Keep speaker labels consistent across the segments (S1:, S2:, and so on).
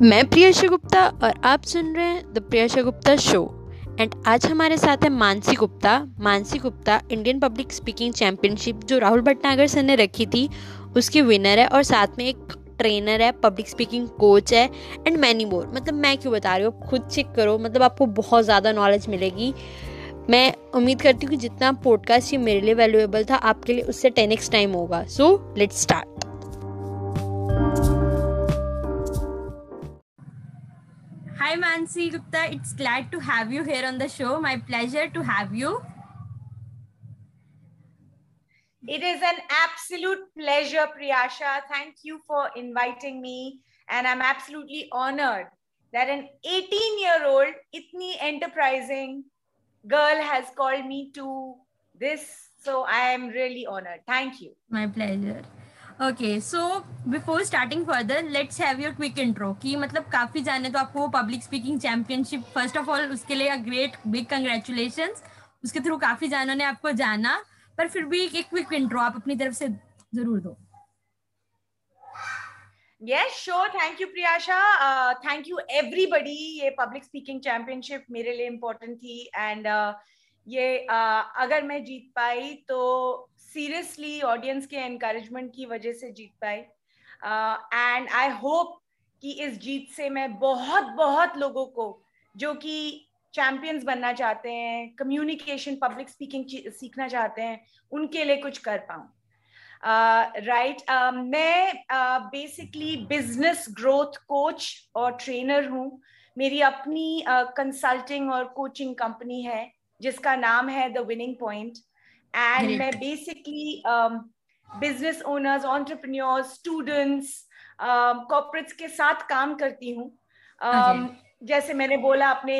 S1: मैं प्रियशा गुप्ता और आप सुन रहे हैं the Priyasha Gupta show. And आज हमारे साथ है Mansi Gupta. Mansi Gupta Indian public speaking championship जो राहुल भटनागर सर ने रखी थी, उसकी विनर है और साथ में एक ट्रेनर है पब्लिक स्पीकिंग कोच है एंड मैनी मोर मतलब मैं क्यों बता रही हूँ? खुद चेक करो मतलब आपको बहुत ज़्यादा नॉलेज मिलेगी। मैं उम्मीद करती हूँ कि जितना पॉडकास्ट ये मेरे लिए वैल्यूएबल था, आपके लिए उससे टेन एक्स टाइम होगा। So let's start Hi Mansi Gupta, it's glad to have you here on the show. My pleasure to have you.
S2: It is an absolute pleasure, Priyasha. Thank you for inviting me. And I'm absolutely honored that an 18 year old, itni enterprising, girl has called me to this. So I am really honored. Thank you.
S1: My pleasure. Okay so before starting further let's have your quick intro कि मतलब काफ़ी जाने तो आपको public speaking championship first of all उसके लिए a great big congratulation उसके through काफ़ी जानों ने आपको जाना पर फिर भी एक क्विक इंट्रो आप अपनी तरफ़ से ज़रूर दो
S2: yes sure. Thank you Priyasha. Thank you everybody. ये पब्लिक स्पीकिंग चैंपियनशिप मेरे लिए important थी एंड uh, ये uh, अगर मैं जीत पाई तो सीरियसली ऑडियंस के एनकरेजमेंट की वजह से जीत पाई। एंड आई होप कि इस जीत से मैं बहुत बहुत लोगों को जो कि चैंपियंस बनना चाहते हैं कम्युनिकेशन पब्लिक स्पीकिंग सीखना चाहते हैं उनके लिए कुछ कर पाऊँ। Right uh, right. uh, मैं बेसिकली बिज़नेस ग्रोथ कोच और ट्रेनर हूँ। मेरी अपनी कंसल्टिंग uh, और कोचिंग कंपनी है। जिसका नाम है द विनिंग पॉइंट एंड मैं basically business owners entrepreneurs students corporates के साथ काम करती हूँ। um, जैसे मैंने बोला अपने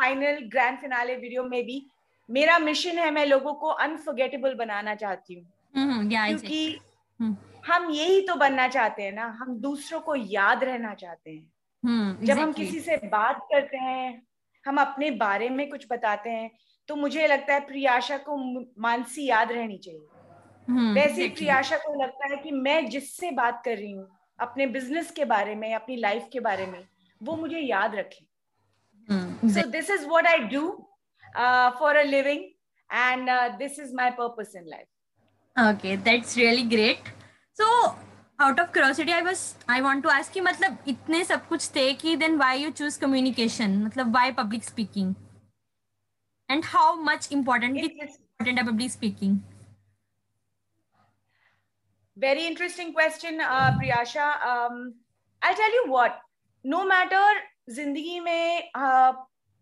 S2: फाइनल ग्रैंड फिनाले वीडियो में भी मेरा मिशन है मैं लोगों को अनफॉरगेटेबल बनाना चाहती हूँ। हम्म, क्योंकि हम्म। हम यही तो बनना चाहते हैं ना हम दूसरों को याद रहना चाहते हैं। हम्म, जब हम किसी से बात करते हैं हम अपने बारे में कुछ बताते हैं तो मुझे लगता है प्रियाशा को मानसी याद रहनी चाहिए। वैसे प्रियाशा को लगता है कि मैं जिससे बात कर रही हूँ अपने बिज़नेस के बारे में अपनी लाइफ के बारे में वो मुझे याद रखे। So this is what I do for a living and this is my purpose in life
S1: okay that's really great. So out of curiosity i was i want to ask you मतलब इतने सब कुछ थे कि then why you choose communication मतलब why public speaking and how much important is important public speaking
S2: very interesting question uh, priyasha um, i'll tell you what no matter ज़िंदगी में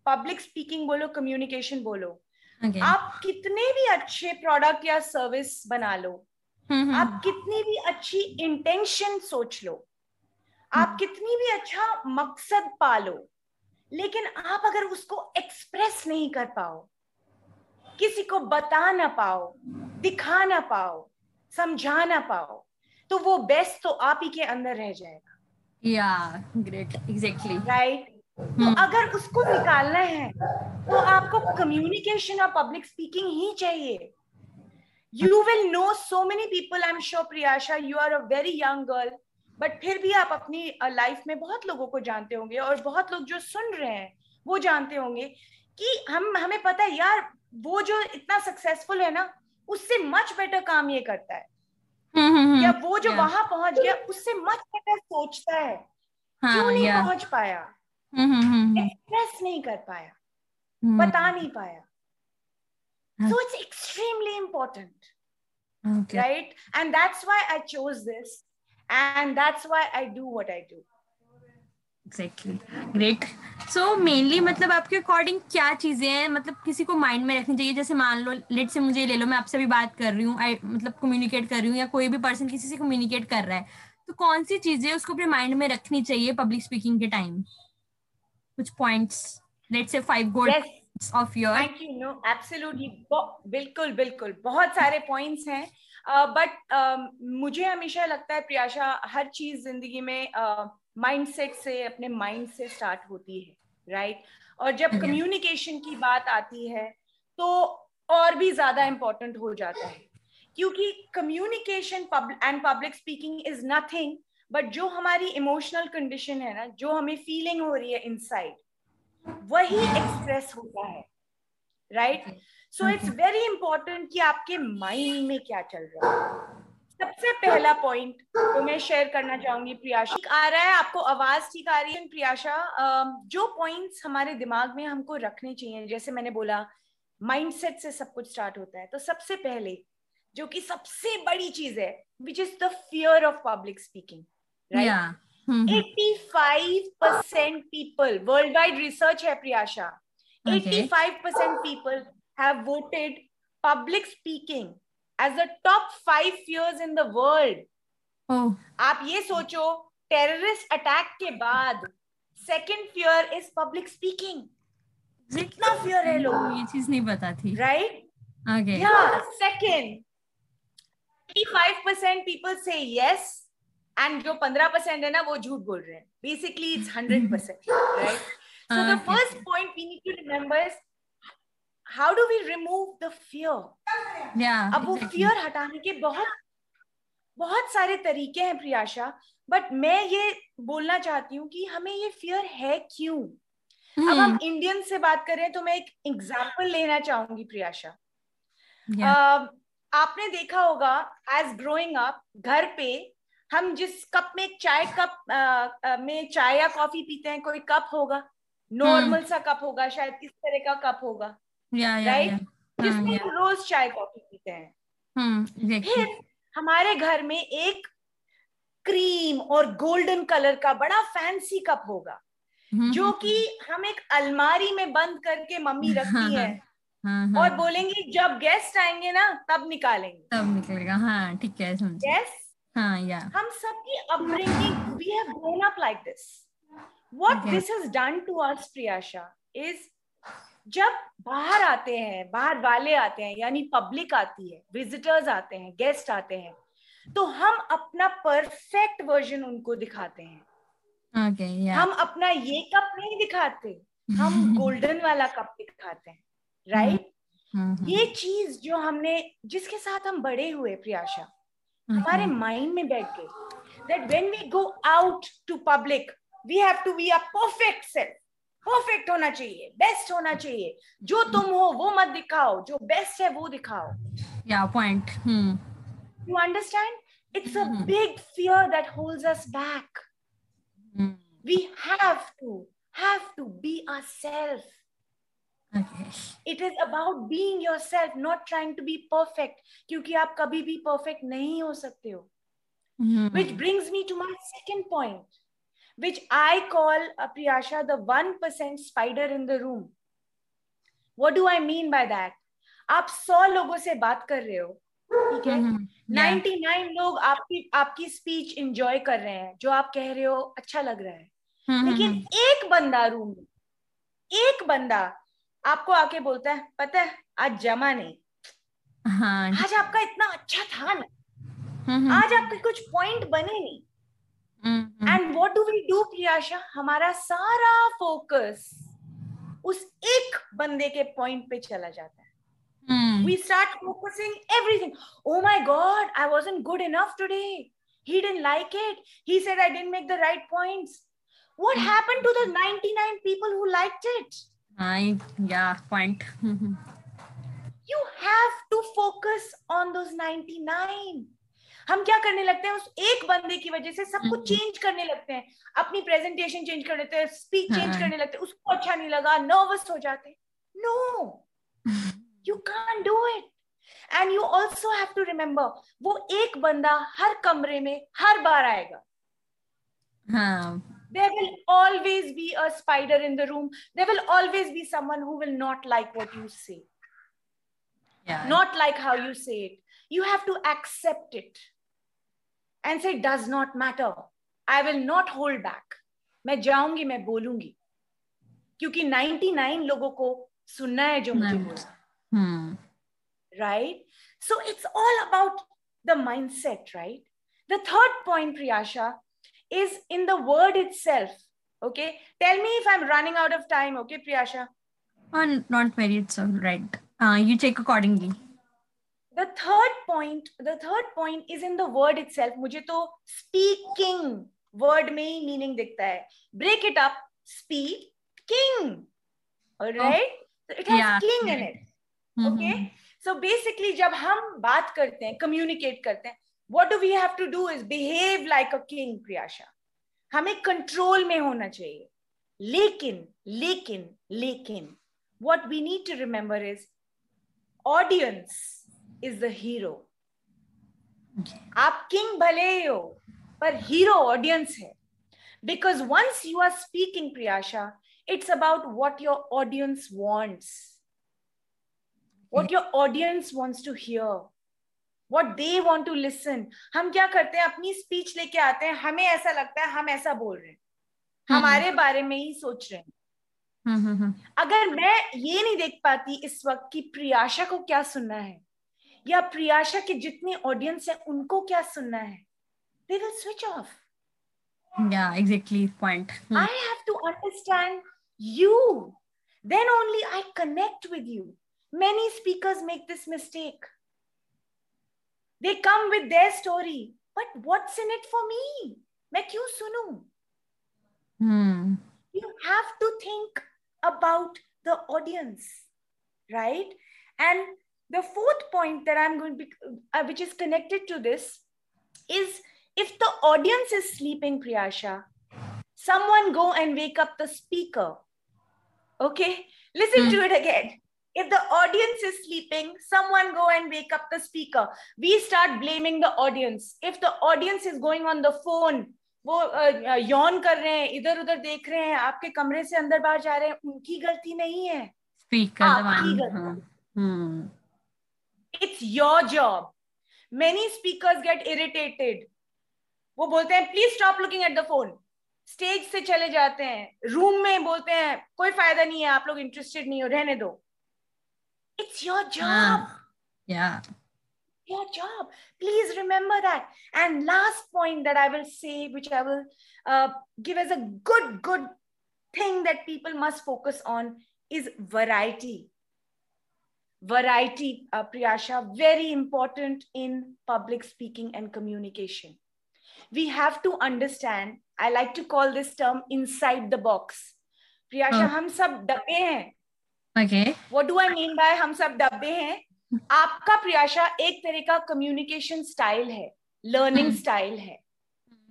S2: public uh, speaking बोलो communication बोलो okay. आप कितने भी अच्छे product या सर्विस बना लो mm-hmm. आप कितनी भी अच्छी इंटेंशन सोच लो। आप mm-hmm. कितनी भी अच्छा मकसद पालो लेकिन आप अगर उसको एक्सप्रेस नहीं कर पाओ किसी को बता ना पाओ दिखा ना पाओ समझा ना पाओ तो वो बेस्ट तो आप ही के अंदर रह जाएगा।
S1: या ग्रेट एग्जैक्टली
S2: राइट तो हम्म। अगर उसको निकालना है तो आपको कम्युनिकेशन और पब्लिक स्पीकिंग ही चाहिए। Will know so many people I am sure Priyasha you are a very young girl but फिर भी आप अपनी लाइफ में बहुत लोगों को जानते होंगे और बहुत लोग जो सुन रहे हैं वो जानते होंगे कि हम हमें पता है यार वो जो इतना सक्सेसफुल है ना उससे मच बेटर काम ये करता है। हम्म, हम्म, या वो जो वहाँ पहुँच गया उससे मच बेटर सोचता है। हाँ, क्यों नहीं पहुँच पाया? एक्सप्रेस नहीं कर पाया। बता नहीं पाया। So it's extremely important right and that's why I chose this and that's why I do what I do
S1: exactly great so mainly मतलब आपके अकॉर्डिंग क्या चीज़ें हैं? मतलब किसी को माइंड में रखनी चाहिए? जैसे मान लो लेट से मुझे ले लो मैं आपसे भी बात कर रही हूँ मतलब कम्युनिकेट कर रही हूँ या कोई भी पर्सन किसी से कम्युनिकेट कर रहा है तो कौन सी चीज़ें उसको अपने माइंड में रखनी चाहिए पब्लिक स्पीकिंग के time which points let's say five gold of your
S2: thank you no absolutely. बिल्कुल बिल्कुल। बहुत सारे पॉइंट्स हैं। बट uh, uh, मुझे हमेशा लगता है प्रियाशा हर चीज़ ज़िंदगी में माइंडसेट uh, से अपने माइंड से स्टार्ट होती है राइट right? और जब कम्युनिकेशन की बात आती है तो और भी ज़्यादा इंपॉर्टेंट हो जाता है। क्योंकि communication and public speaking is nothing but जो हमारी इमोशनल कंडीशन है ना जो हमें फीलिंग हो रही है इनसाइड वही एक्सप्रेस होता है right so it's very important कि आपके माइंड में क्या चल रहा है। सबसे पहला पॉइंट तो मैं शेयर करना चाहूँगी प्रियाशा। आ रहा है आपको आवाज़ ठीक आ रही है प्रियाशा? जो पॉइंट्स हमारे दिमाग में हमको रखने चाहिए जैसे मैंने बोला माइंडसेट से सब कुछ स्टार्ट होता है। तो सबसे पहले जो कि सबसे बड़ी चीज़ है which is the fear of public speaking right eighty five percent people worldwide research है Priyasha eighty five percent people have voted public speaking as the top five fears in the आप ये सोचो टेररिस्ट अटैक के बाद second fear is public speaking जितना fear है लोग
S3: ये चीज़ नहीं पता थी।
S2: Right
S3: okay.
S2: Yeah second. 85% people say yes. And जो 15% है ना वो झूठ बोल रहे हैं. Basically it's 100% right? So the first point we need to remember is how do we remove the fear?
S3: Yeah
S2: अब वो fear हटाने के बहुत बहुत सारे तरीके हैं प्रियाशा. बट मैं ये बोलना चाहती हूँ कि हमें ये फियर है क्यों? hmm. अब हम इंडियन से बात करें तो मैं एक एग्ज़ाम्पल लेना चाहूँगी प्रियाशा. Yeah. uh, आपने देखा होगा एज ग्रोइंग अप घर पे हम जिस कप में चाय कप uh, में चाय या कॉफ़ी पीते हैं कोई कप होगा? Normal hmm. सा कप होगा शायद किस तरह का कप होगा।
S3: राइट
S2: जिसमें yeah. रोज चाय कॉफ़ी पीते हैं।
S3: hmm,
S2: फिर हमारे घर में एक क्रीम और गोल्डन कलर का बड़ा फैंसी कप होगा hmm, जो कि हम एक अलमारी में बंद करके मम्मी रखती है
S3: हाँ,
S2: और
S3: हाँ,
S2: बोलेंगे जब गेस्ट आएँगे ना तब निकालेंगे।
S3: तब निकलेगा। हाँ ठीक है समझ
S2: यस
S3: हाँ या
S2: हम सबकी upbringing we have grown up like this what this has done to us Priyasha is जब बाहर आते हैं बाहर वाले आते हैं यानी पब्लिक आती है विजिटर्स आते हैं गेस्ट आते हैं तो हम अपना परफेक्ट वर्जन उनको दिखाते हैं।
S3: Okay, yeah.
S2: हम अपना ये कप नहीं दिखाते हम गोल्डन वाला कप दिखाते हैं राइट right? ये चीज़ जो हमने जिसके साथ हम बड़े हुए प्रियाशा हमारे माइंड में बैठ गए that when we go out to public we have to be a perfect self perfect होना चाहिए बेस्ट होना चाहिए। जो तुम हो वो मत दिखाओ। जो बेस्ट है वो दिखाओ।
S3: या point
S2: you understand it's a big fear that holds us back we have to have to be a self it is about being yourself not trying to be perfect क्योंकि आप कभी भी परफेक्ट नहीं हो सकते हो। Which brings me to my second point which I call Priyasha the one percent spider in the room what do I mean by that आप सौ लोगों से बात कर रहे हो ठीक है? नाइनटी नाइन लोग आपकी आपकी स्पीच इंजॉय कर रहे हैं जो आप कह रहे हो अच्छा लग रहा है। लेकिन एक बंदा रूम में एक बंदा आपको आके बोलता है पता है आज जमा नहीं
S3: हाँ,
S2: आज आपका इतना अच्छा था ना आज आपके कुछ पॉइंट बने नहीं and what do we do Priyasha हमारा सारा फोकस उस एक बंदे के पॉइंट पे चला जाता है we start focusing everything oh my god i wasn't good enough today he didn't like it he said i didn't make the right points what happened to the 99 people who liked it
S3: I, yeah, point.
S2: you have to focus on those 99. हम क्या करने लगते हैं? उस एक बंदे की वजह से सब कुछ चेंज करने लगते हैं। अपनी प्रेजेंटेशन चेंज कर देते हैं स्पीच चेंज करने लगते हैं। उसको अच्छा नहीं लगा नर्वस हो जाते no you can do it and you also have to remember वो एक बंदा हर कमरे में हर बार आएगा।
S3: हाँ।
S2: there will always be a spider in the room there will always be someone who will not like what you say
S3: yeah
S2: not like how you say it you have to accept it and say does not matter i will not hold back मैं जाऊंगी मैं बोलूंगी क्योंकि 99 लोगों को सुनना है जो मुझे बोला right so it's all about the mindset right the third point priyasha Is in the word itself. Okay. Tell me if I'm running out of time. Okay, Priyasha.
S3: Oh, not very. It's all right. Uh, you check accordingly.
S2: the third point the third point is in the word itself मुझे तो speaking word में ही meaning दिखता है break it up speed king all right Oh, so it has
S3: Yeah.
S2: king in it okay so basically जब हम बात करते हैं communicate करते हैं what do we have to do is behave like a king Priyasha हमें कंट्रोल में होना चाहिए। लेकिन लेकिन लेकिन, what we need to remember is audience is the hero. आप किंग भले ही हो, पर हीरो ऑडियंस है। Because once you are speaking Priyasha it's about what your audience wants what your audience wants to hear what they want to listen हम क्या करते हैं? अपनी स्पीच लेके आते हैं। हमें ऐसा लगता है हम ऐसा बोल रहे हैं। हमारे बारे में ही सोच रहे हैं। अगर मैं ये नहीं देख पाती इस वक्त की प्रियाशा को क्या सुनना है या प्रियाशा के जितने ऑडियंस है उनको क्या सुनना है they will switch off
S3: yeah exactly point Hmm.
S2: I have to understand you. Then only I connect with you. Many speakers make this mistake. They come with their story, but what's in it for me? मैं क्यों सुनूं?
S3: Hmm.
S2: You have to think about the audience, right? And the fourth point that I'm going to be, uh, which is connected to this, is if the audience is sleeping, Priyasha, someone go and wake up the speaker. Okay, listen
S3: Hmm.
S2: to it again. If the audience is sleeping, someone go and wake up the speaker. We start blaming the audience. If the audience is going on the phone, वो यौन कर रहे हैं इधर उधर देख रहे हैं आपके कमरे से अंदर बाहर जा रहे हैं उनकी गलती नहीं है
S3: speak कर the
S2: आपकी
S3: one
S2: गलती।
S3: Hmm.
S2: It's your job many speakers get irritated वो बोलते हैं please stop looking at the phone stage से चले जाते हैं रूम में बोलते हैं कोई फ़ायदा नहीं है आप लोग इंटरेस्टेड नहीं हो रहने दो इट्स योर जॉब
S3: हाँ. yeah
S2: your job. Please remember that. And last point that I will say, which I will uh, give as a good, good thing that people must focus on is variety. Variety, uh, Priyasha, very important in public speaking and communication. We have to understand, I like to call this term inside the box. Priyasha,
S3: हाँ.
S2: हम सब डब्बे हैं
S3: okay.
S2: What do I mean by हम सब डब्बे हैं? आपका प्रियाशा एक तरह का कम्युनिकेशन स्टाइल है लर्निंग। स्टाइल है।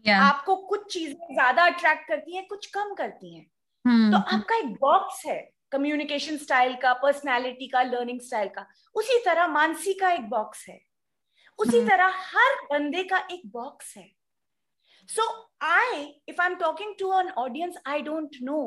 S3: Yeah.
S2: आपको कुछ चीज़ें ज़्यादा अट्रैक्ट करती हैं कुछ कम करती हैं।
S3: Hmm.
S2: तो आपका एक बॉक्स है कम्युनिकेशन स्टाइल का पर्सनालिटी का लर्निंग स्टाइल का। उसी तरह मानसी का एक बॉक्स है। उसी
S3: हम्म।
S2: तरह हर बंदे का एक बॉक्स है। So I if I am talking to an audience I don't know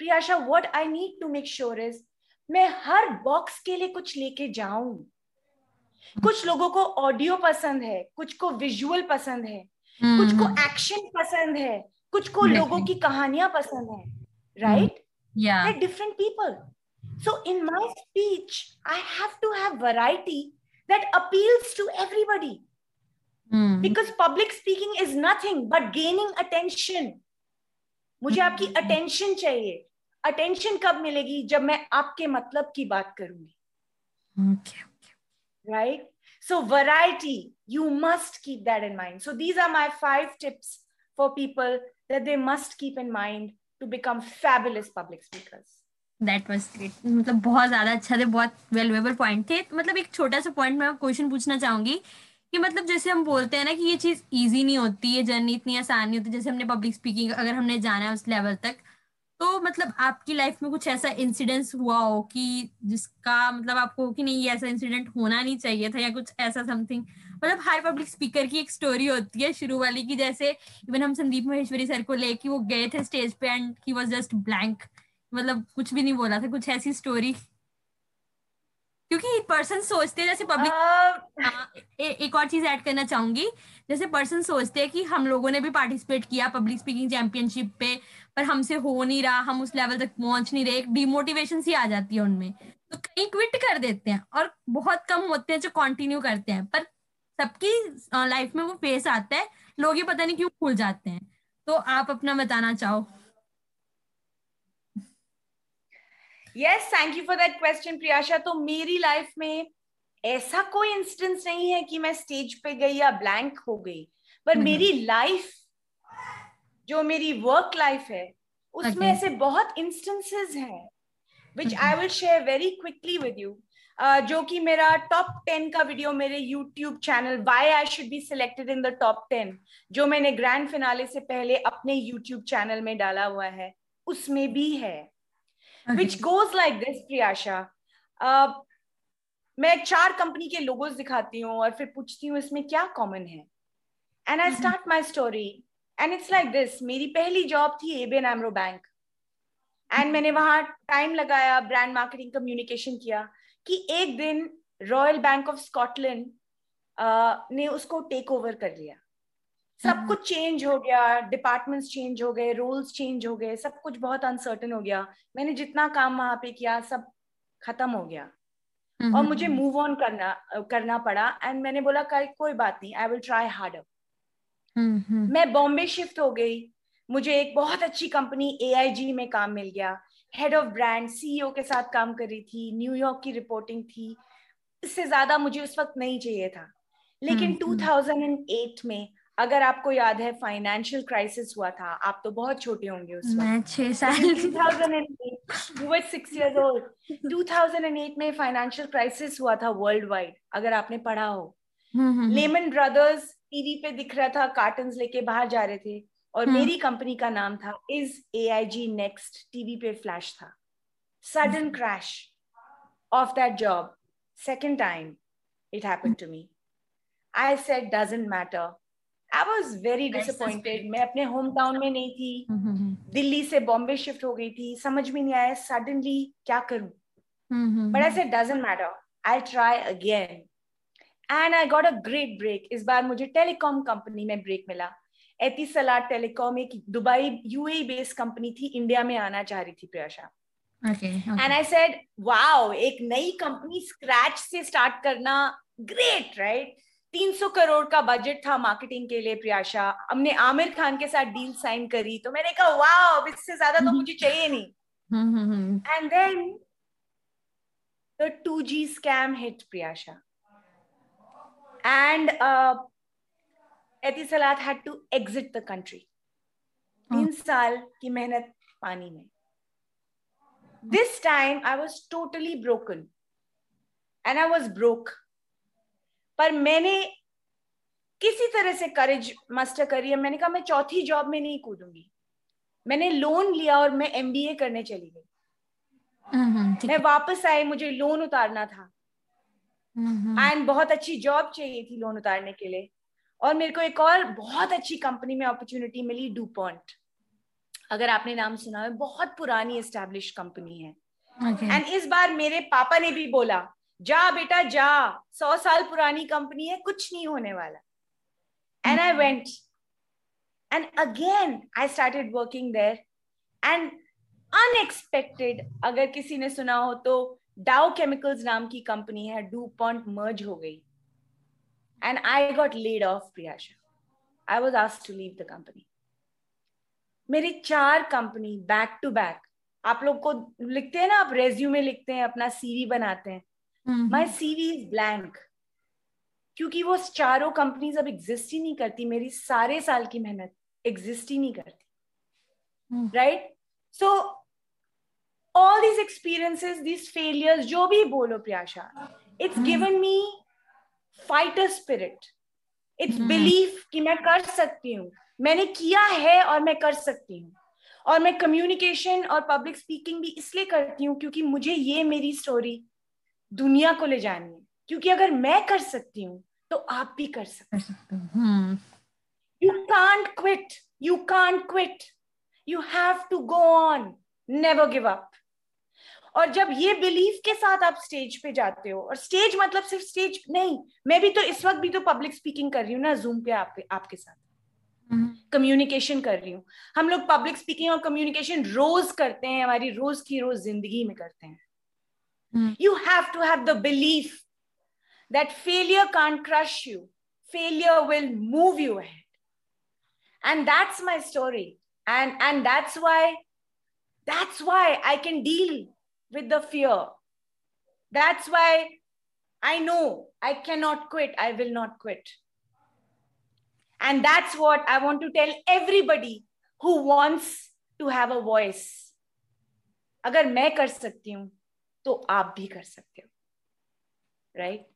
S2: Priyasha what I need to make sure is मैं हर बॉक्स के लिए कुछ लेके जाऊँ। hmm. कुछ लोगों को ऑडियो पसंद है कुछ को विजुअल hmm. पसंद है कुछ को एक्शन पसंद है कुछ को लोगों की कहानियाँ पसंद है right different people so in my speech I have to have variety that appeals to everybody because public speaking is nothing but gaining attention मुझे आपकी
S3: hmm.
S2: अटेंशन चाहिए। Attention कब मिलेगी? जब मैं आपके मतलब की बात करूँगी। Right so so variety you must keep that in mind. So these are my five tips for people that they must keep in mind to become fabulous public speakers.
S3: That was great मतलब बहुत ज़्यादा अच्छा थे बहुत valuable point थे। मतलब एक छोटा सा पॉइंट मैं क्वेश्चन पूछना चाहूँगी कि मतलब जैसे हम बोलते हैं ना कि ये चीज़ इजी नहीं होती ये जर्नी इतनी आसान नहीं होती जैसे हमने पब्लिक स्पीकिंग अगर हमने जाना है उस लेवल तक तो मतलब आपकी लाइफ में कुछ ऐसा इंसिडेंस हुआ हो कि जिसका मतलब आपको कि नहीं, ये ऐसा इंसिडेंट होना नहीं चाहिए था या कुछ ऐसा समथिंग मतलब हर पब्लिक स्पीकर की एक स्टोरी होती है शुरू वाली की जैसे इवन हम संदीप महेश्वरी सर को लेके वो गए थे स्टेज पे and he was just blank मतलब कुछ भी नहीं बोला था, कुछ ऐसी स्टोरी क्योंकि पर्सन सोचते हैं जैसे पब्लिक
S2: uh,
S3: एक और चीज़ ऐड करना चाहूँगी। जैसे पर्सन सोचते हैं कि हम लोगों ने भी पार्टिसिपेट किया पब्लिक स्पीकिंग चैंपियनशिप पे पर हमसे हो नहीं रहा हम उस लेवल तक पहुँच नहीं रहे एक डिमोटिवेशन सी आ जाती है उनमें। तो कई क्विट कर देते हैं और बहुत कम होते हैं जो कंटिन्यू करते हैं पर सबकी लाइफ में वो फेस आता है लोग ये पता नहीं क्यों भूल जाते हैं। तो आप अपना बताना चाहो।
S2: Yes thank you for that question Priyasha तो मेरी लाइफ में ऐसा कोई इंस्टेंस नहीं है कि मैं स्टेज पे गई या ब्लैंक हो गई। पर मेरी लाइफ जो मेरी वर्क लाइफ है उसमें ऐसे बहुत इंस्टेंसेस हैं which I will share very quickly with you जो कि मेरा टॉप टेन का वीडियो मेरे YouTube channel why I should be selected in the top ten जो मैंने ग्रैंड फिनाले से पहले अपने यूट्यूब चैनल में डाला हुआ है उसमें भी है। Which goes like this Priyasha मैं चार कंपनी के लोगोज दिखाती हूँ और फिर पूछती हूँ इसमें क्या कॉमन है? And I start my story and it's like this मेरी पहली जॉब थी एबीएन एमरो बैंक एंड मैंने वहाँ टाइम लगाया ब्रांड मार्केटिंग कम्युनिकेशन किया कि एक दिन रॉयल बैंक ऑफ़ स्कॉटलैंड ने उसको टेक ओवर कर लिया। सब हम्म। कुछ चेंज हो गया डिपार्टमेंट्स चेंज हो गए रोल्स चेंज हो गए सब कुछ बहुत अनसर्टन हो गया। मैंने जितना काम वहाँ पे किया सब खत्म हो गया। और मुझे मूव ऑन करना करना पड़ा एंड मैंने बोला कोई बात नहीं आई विल ट्राई हार्डर मैं बॉम्बे शिफ्ट हो गई। मुझे एक बहुत अच्छी कंपनी ए में काम मिल गया। हेड ऑफ़ ब्रांड सीईओ के साथ काम कर रही थी न्यूयॉर्क की रिपोर्टिंग थी। इससे ज़्यादा मुझे उस वक्त नहीं चाहिए था। लेकिन 2008 में अगर आपको याद है फाइनेंशियल क्राइसिस हुआ था आप तो बहुत छोटे होंगे उस
S3: वक्त। छह साल
S2: 2008 you were 6 years old. 2008 में फाइनेंशियल क्राइसिस हुआ था वर्ल्ड वाइड अगर आपने पढ़ा हो। लेमन ब्रदर्स टीवी पे दिख रहा था कार्टन लेके बाहर जा रहे थे और हम्म। मेरी कंपनी का नाम था is A I G next TV पे फ्लैश था। Sudden crash of that job second time it happen to me I said doesn't matter I was very disappointed मैं अपने होम टाउन में नहीं थी। हम्म, हम्म, दिल्ली से बॉम्बे शिफ्ट हो गई थी। समझ में नहीं आया सडनली क्या करूँ? But said doesn't matter I try again and I got a great break इस बार मुझे टेलीकॉम कंपनी में ब्रेक मिला। एतिसलाट टेलीकॉम एक दुबई यूए बेस्ड कंपनी थी। इंडिया में आना चाह रही थी Priyasha. And I said wow एक नई कंपनी स्क्रैच से स्टार्ट करना ग्रेट राइट right? 300 करोड़ का बजट था मार्केटिंग के लिए प्रियाशा। हमने आमिर खान के साथ डील साइन करी तो मैंने कहा वाओ इससे ज़्यादा तो मुझे चाहिए नहीं। And then the two G scam hit Priyasha. And uh, Etisalat had to exit the country. तीन साल की मेहनत पानी में। This time I was totally broken and I was broke पर मैंने किसी तरह से करेज मास्टर करी है। मैंने कहा मैं चौथी जॉब में नहीं कूदूँगी। मैंने लोन लिया और मैं एमबीए करने चली गई। मैं वापस आई मुझे लोन उतारना था। And mm-hmm. बहुत अच्छी जॉब चाहिए थी लोन उतारने के लिए। और मेरे को एक और बहुत अच्छी कंपनी में अपॉर्चुनिटी मिली डूपॉन्ट अगर आपने नाम सुना है बहुत पुरानी एस्टेब्लिश कंपनी है। And okay. इस बार मेरे पापा ने भी बोला जा बेटा, जा। सौ साल पुरानी कंपनी है, कुछ नहीं होने वाला। And I went and again I started working there and unexpected अगर किसी ने सुना हो तो डाउ केमिकल्स नाम की कंपनी है डू पॉन्ट मर्ज हो गई। And I got laid off Priyasha. I was asked to leave the company मेरी चार कंपनी बैक टू बैक आप लोग को लिखते हैं ना, आप रेज्यूमे लिखते हैं, अपना सीवी बनाते हैं। माई सीवी इज़ ब्लैंक क्योंकि वो चारों कंपनीज़ अब एग्जिस्ट ही नहीं करती। मेरी सारे साल की मेहनत एग्जिस्ट ही नहीं करती। Right so all these experiences, these failures, जो भी बोलो Priyasha, it's given me fighter spirit it's belief कि मैं कर सकती हूँ। मैंने किया है और मैं कर सकती हूँ। और मैं कम्युनिकेशन और पब्लिक स्पीकिंग भी इसलिए करती हूँ क्योंकि मुझे ये मेरी स्टोरी दुनिया को ले जानी है। क्योंकि अगर मैं कर सकती हूँ तो आप भी कर सकते हो। You can't quit you can't quit you have to go on never give up और जब ये बिलीफ के साथ आप स्टेज पे जाते हो और स्टेज मतलब सिर्फ़ स्टेज नहीं मैं भी तो इस वक्त भी तो पब्लिक स्पीकिंग कर रही हूँ ना जूम पे आप, आपके साथ। कम्युनिकेशन हम्म। कर रही हूँ। हम लोग पब्लिक स्पीकिंग और कम्युनिकेशन रोज करते हैं हमारी रोज की रोज ज़िंदगी में करते हैं। You have to have the belief that failure can't crush you failure will move you ahead and that's my story and and that's why that's why i can deal with the fear. That's why I know I cannot quit. I will not quit. And that's what I want to tell everybody who wants to have a voice. अगर मैं कर सकती हूँ तो आप भी कर सकते हो। राइट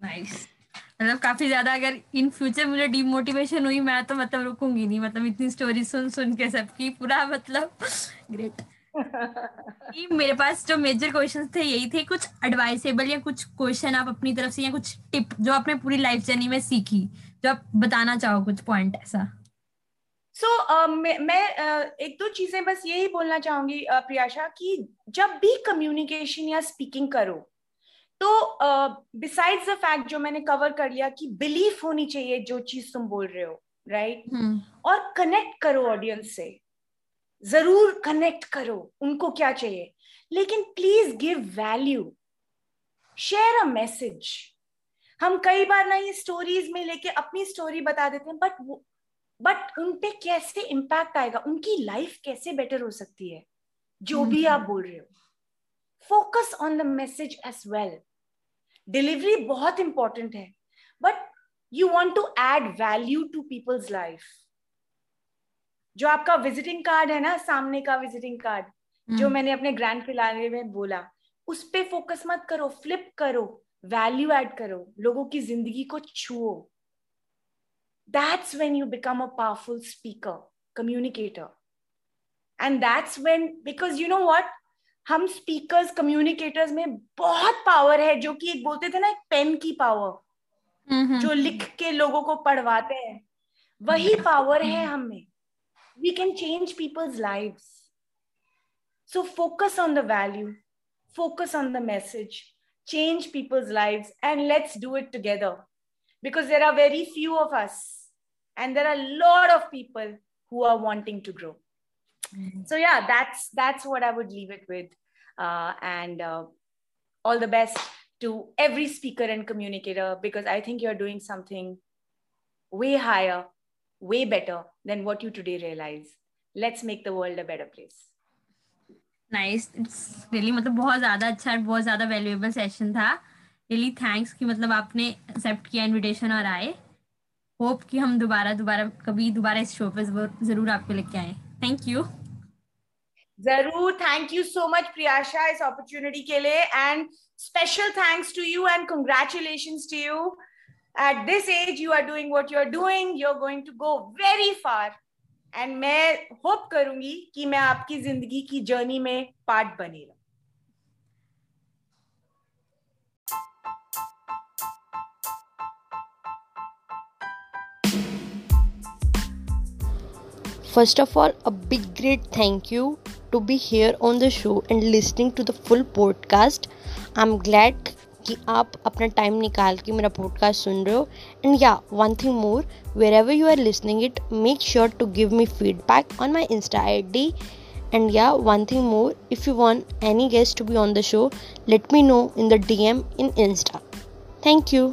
S3: नाइस मतलब काफ़ी ज़्यादा अगर इन फ्यूचर मुझे डीमोटिवेशन हुई, मैं तो मतलब रुकूँगी नहीं। मतलब इतनी स्टोरी सुन सुन के सबकी पूरा मतलब ग्रेट मेरे पास जो मेजर क्वेश्चंस थे, यही थे कुछ एडवाइसेबल या कुछ क्वेश्चन आप अपनी तरफ़ से या कुछ टिप जो आपने पूरी लाइफ जर्नी में सीखी, जो आप बताना चाहो कुछ पॉइंट ऐसा।
S2: सो so, uh, मैं, मैं uh, एक दो चीज़ें बस यही बोलना चाहूँगी uh, प्रियाशा कि जब भी कम्युनिकेशन या स्पीकिंग करो तो बिसाइड्स द फैक्ट जो मैंने कवर कर लिया कि बिलीफ होनी चाहिए जो चीज़ तुम बोल रहे हो राइट right? hmm. और कनेक्ट करो ऑडियंस से ज़रूर कनेक्ट करो उनको क्या चाहिए लेकिन please give value share a message हम कई बार ना ये स्टोरीज में लेके अपनी स्टोरी बता देते हैं बट बट उन पे कैसे इम्पैक्ट आएगा? उनकी लाइफ कैसे बेटर हो सकती है? जो भी आप बोल रहे हो। Focus on the message as well delivery बहुत इंपॉर्टेंट है। But you want to add value to people's life जो आपका विजिटिंग कार्ड है ना सामने का विजिटिंग कार्ड mm. जो हम्म। मैंने अपने ग्रैंड फिलाने में बोला उस पर फोकस मत करो फ्लिप करो वैल्यू एड करो लोगों की ज़िंदगी को छुओ। That's when you become a powerful speaker communicator and that's when because you know what हम स्पीकर्स कम्युनिकेटर्स में बहुत पावर है जो कि एक बोलते थे ना एक पेन की पावर जो लिख के लोगों को पढ़वाते हैं वही पावर है हमें we can change people's lives. So focus on the value, focus on the message, change people's lives, and let's do it together. Because there are very few of us, and there are a lot of people who are wanting to grow. Mm-hmm. So yeah, that's that's what I would leave it with, uh, and uh, all the best to every speaker and communicator because I think you're doing something way higher way better than what you today realize. Let's make the world a better place.
S3: Nice it's really मतलब बहुत ज़्यादा अच्छा बहुत ज़्यादा valuable session था really thanks कि मतलब आपने एक्सेप्ट किया इनविटेशन और आए होप कि हम दोबारा दोबारा, कभी दोबारा इस शो पे ज़रूर आपको लेके आए। थैंक यू
S2: ज़रूर। Thank you so much Priyasha इस अपॉर्चुनिटी के लिए। And special thanks to you and congratulation to you at this age, you are doing what you're doing. You're going to go very far. And मैं hope करूँगी कि मैं आपकी ज़िंदगी की जर्नी में पार्ट बनी रहूँ।
S1: First of all, a big great thank you to be here on the show and listening to the full podcast. I'm glad कि आप अपना टाइम निकाल के मेरा पॉडकास्ट सुन रहे हो and yeah one thing more wherever you are listening it make sure to give me feedback on my Insta I D and yeah one thing more if you want any guest to be on the show let me know in the dm in insta thank you